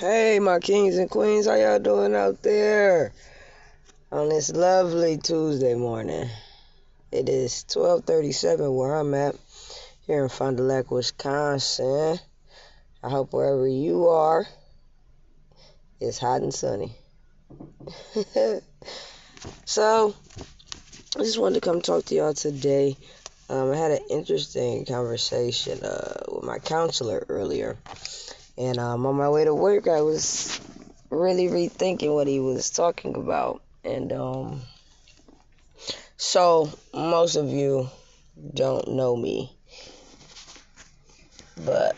Hey, my kings and queens, how y'all doing out there on this lovely Tuesday morning? It is 12:37 where I'm at here in Fond du Lac, Wisconsin. I hope wherever you are, it's hot and sunny. so, I just wanted to come talk to y'all today. Um, I had an interesting conversation uh, with my counselor earlier. And um, on my way to work, I was really rethinking what he was talking about. And um, so, most of you don't know me. But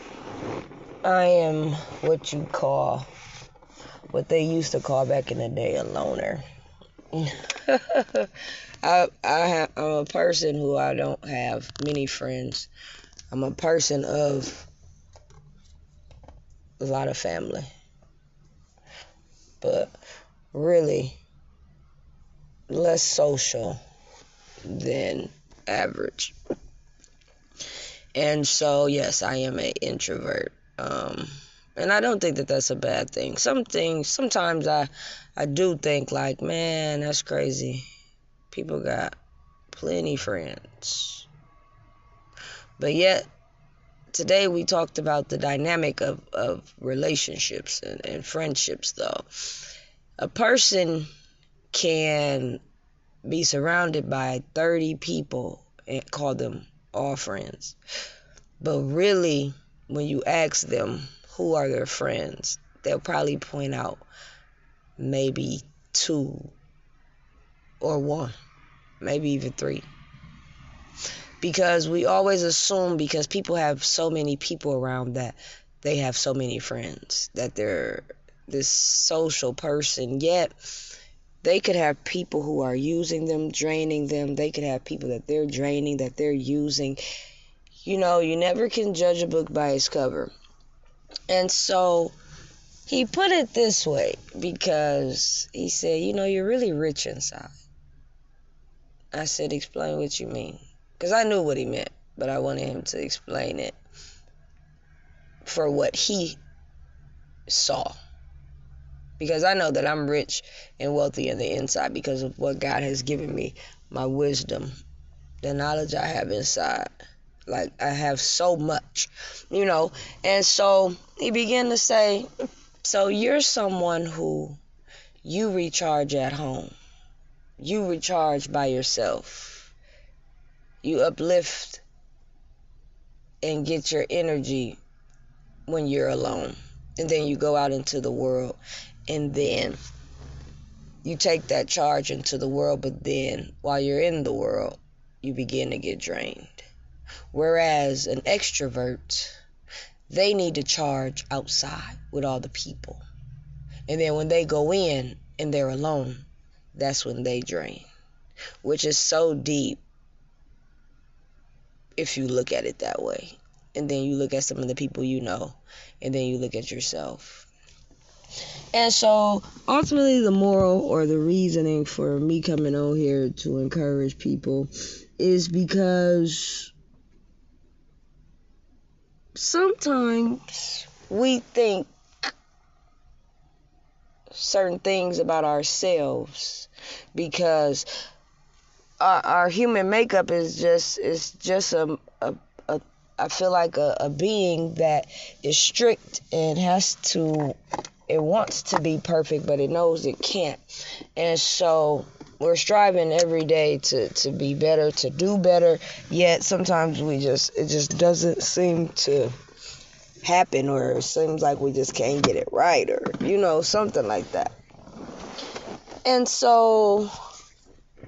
I am what you call, what they used to call back in the day, a loner. I I have, I'm a person who I don't have many friends. I'm a person of a lot of family. But really less social than average. And so yes, I am an introvert. Um and I don't think that that's a bad thing. Some things, sometimes I, I do think like, man, that's crazy. People got plenty friends. But yet, today we talked about the dynamic of, of relationships and, and friendships, though. A person can be surrounded by 30 people and call them all friends. But really, when you ask them who are their friends, they'll probably point out maybe two or one, maybe even three. Because we always assume because people have so many people around that they have so many friends, that they're this social person, yet they could have people who are using them, draining them. They could have people that they're draining, that they're using. You know, you never can judge a book by its cover. And so he put it this way because he said, You know, you're really rich inside. I said, Explain what you mean. Because I knew what he meant, but I wanted him to explain it for what he saw. Because I know that I'm rich and wealthy on the inside because of what God has given me my wisdom, the knowledge I have inside. Like, I have so much, you know. And so he began to say, So you're someone who you recharge at home you recharge by yourself. You uplift and get your energy when you're alone. And then you go out into the world and then you take that charge into the world, but then while you're in the world, you begin to get drained. Whereas an extrovert, they need to charge outside with all the people. And then when they go in and they're alone, that's when they drain, which is so deep if you look at it that way. And then you look at some of the people you know, and then you look at yourself. And so, ultimately, the moral or the reasoning for me coming on here to encourage people is because sometimes we think certain things about ourselves because our, our human makeup is just is just a, a, a I feel like a, a being that is strict and has to it wants to be perfect but it knows it can't. And so we're striving every day to, to be better to do better yet sometimes we just it just doesn't seem to happen or it seems like we just can't get it right or you know something like that. And so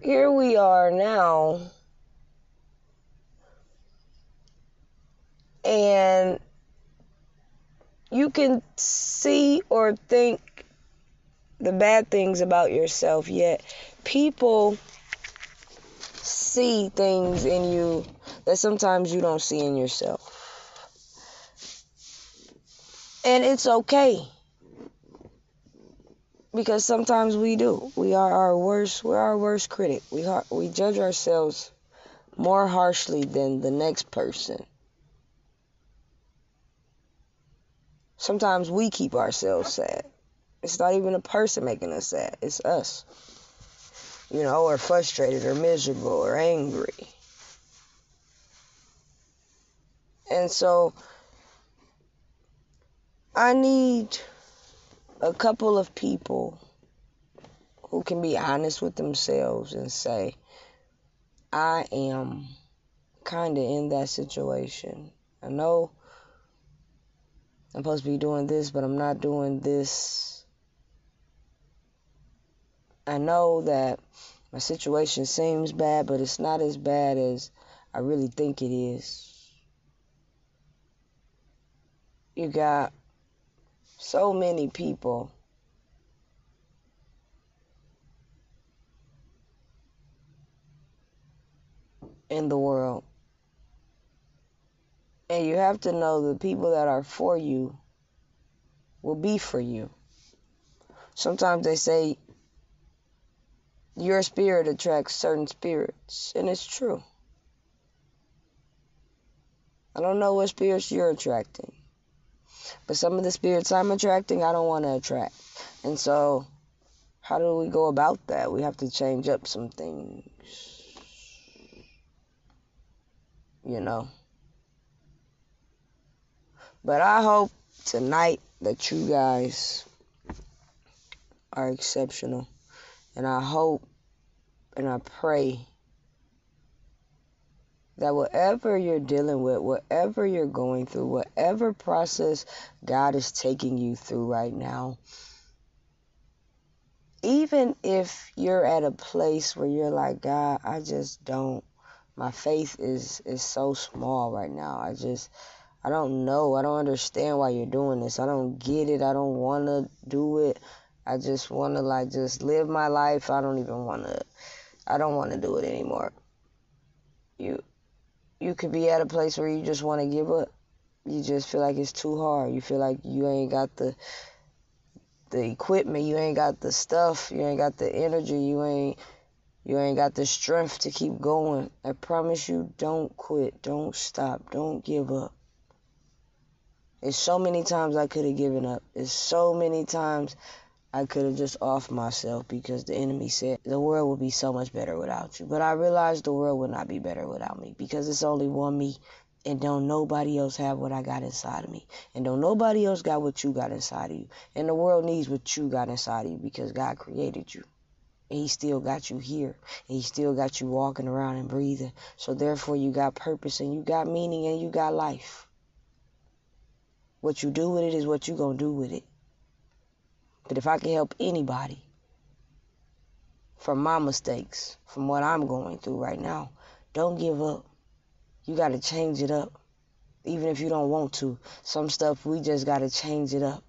here we are now and you can see or think the bad things about yourself yet people see things in you that sometimes you don't see in yourself and it's okay. Because sometimes we do. We are our worst we're our worst critic. We we judge ourselves more harshly than the next person. Sometimes we keep ourselves sad. It's not even a person making us sad, it's us. You know, or frustrated or miserable or angry. And so I need a couple of people who can be honest with themselves and say, I am kind of in that situation. I know I'm supposed to be doing this, but I'm not doing this. I know that my situation seems bad, but it's not as bad as I really think it is. You got so many people in the world. And you have to know the people that are for you will be for you. Sometimes they say your spirit attracts certain spirits, and it's true. I don't know what spirits you're attracting, but some of the spirits I'm attracting, I don't want to attract. And so, how do we go about that? We have to change up some things. You know. But I hope tonight that you guys are exceptional. And I hope and I pray that whatever you're dealing with, whatever you're going through, whatever process God is taking you through right now, even if you're at a place where you're like, God, I just don't, my faith is is so small right now. I just, I don't know. I don't understand why you're doing this. I don't get it. I don't want to do it. I just want to like just live my life. I don't even want to I don't want to do it anymore. You you could be at a place where you just want to give up. You just feel like it's too hard. You feel like you ain't got the the equipment, you ain't got the stuff, you ain't got the energy, you ain't you ain't got the strength to keep going. I promise you, don't quit, don't stop, don't give up. It's so many times I could have given up. It's so many times I could have just off myself because the enemy said the world would be so much better without you. But I realized the world would not be better without me because it's only one me. And don't nobody else have what I got inside of me. And don't nobody else got what you got inside of you. And the world needs what you got inside of you because God created you. And he still got you here. And he still got you walking around and breathing. So therefore you got purpose and you got meaning and you got life. What you do with it is what you gonna do with it. But if I can help anybody from my mistakes, from what I'm going through right now, don't give up. You got to change it up. Even if you don't want to. Some stuff we just got to change it up.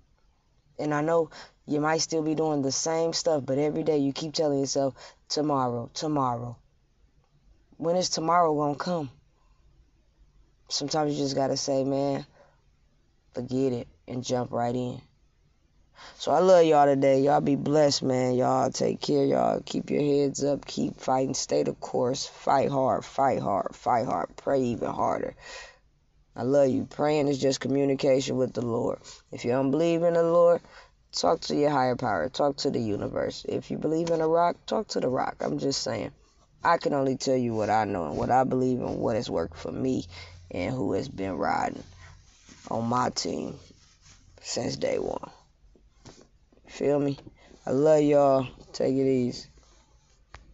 And I know you might still be doing the same stuff, but every day you keep telling yourself, tomorrow, tomorrow. When is tomorrow going to come? Sometimes you just got to say, man, forget it and jump right in. So I love y'all today. Y'all be blessed, man. Y'all take care. Y'all keep your heads up. Keep fighting. Stay the course. Fight hard. Fight hard. Fight hard. Pray even harder. I love you. Praying is just communication with the Lord. If you don't believe in the Lord, talk to your higher power. Talk to the universe. If you believe in a rock, talk to the rock. I'm just saying. I can only tell you what I know and what I believe and what has worked for me and who has been riding on my team since day one. Feel me? I love y'all. Take it easy.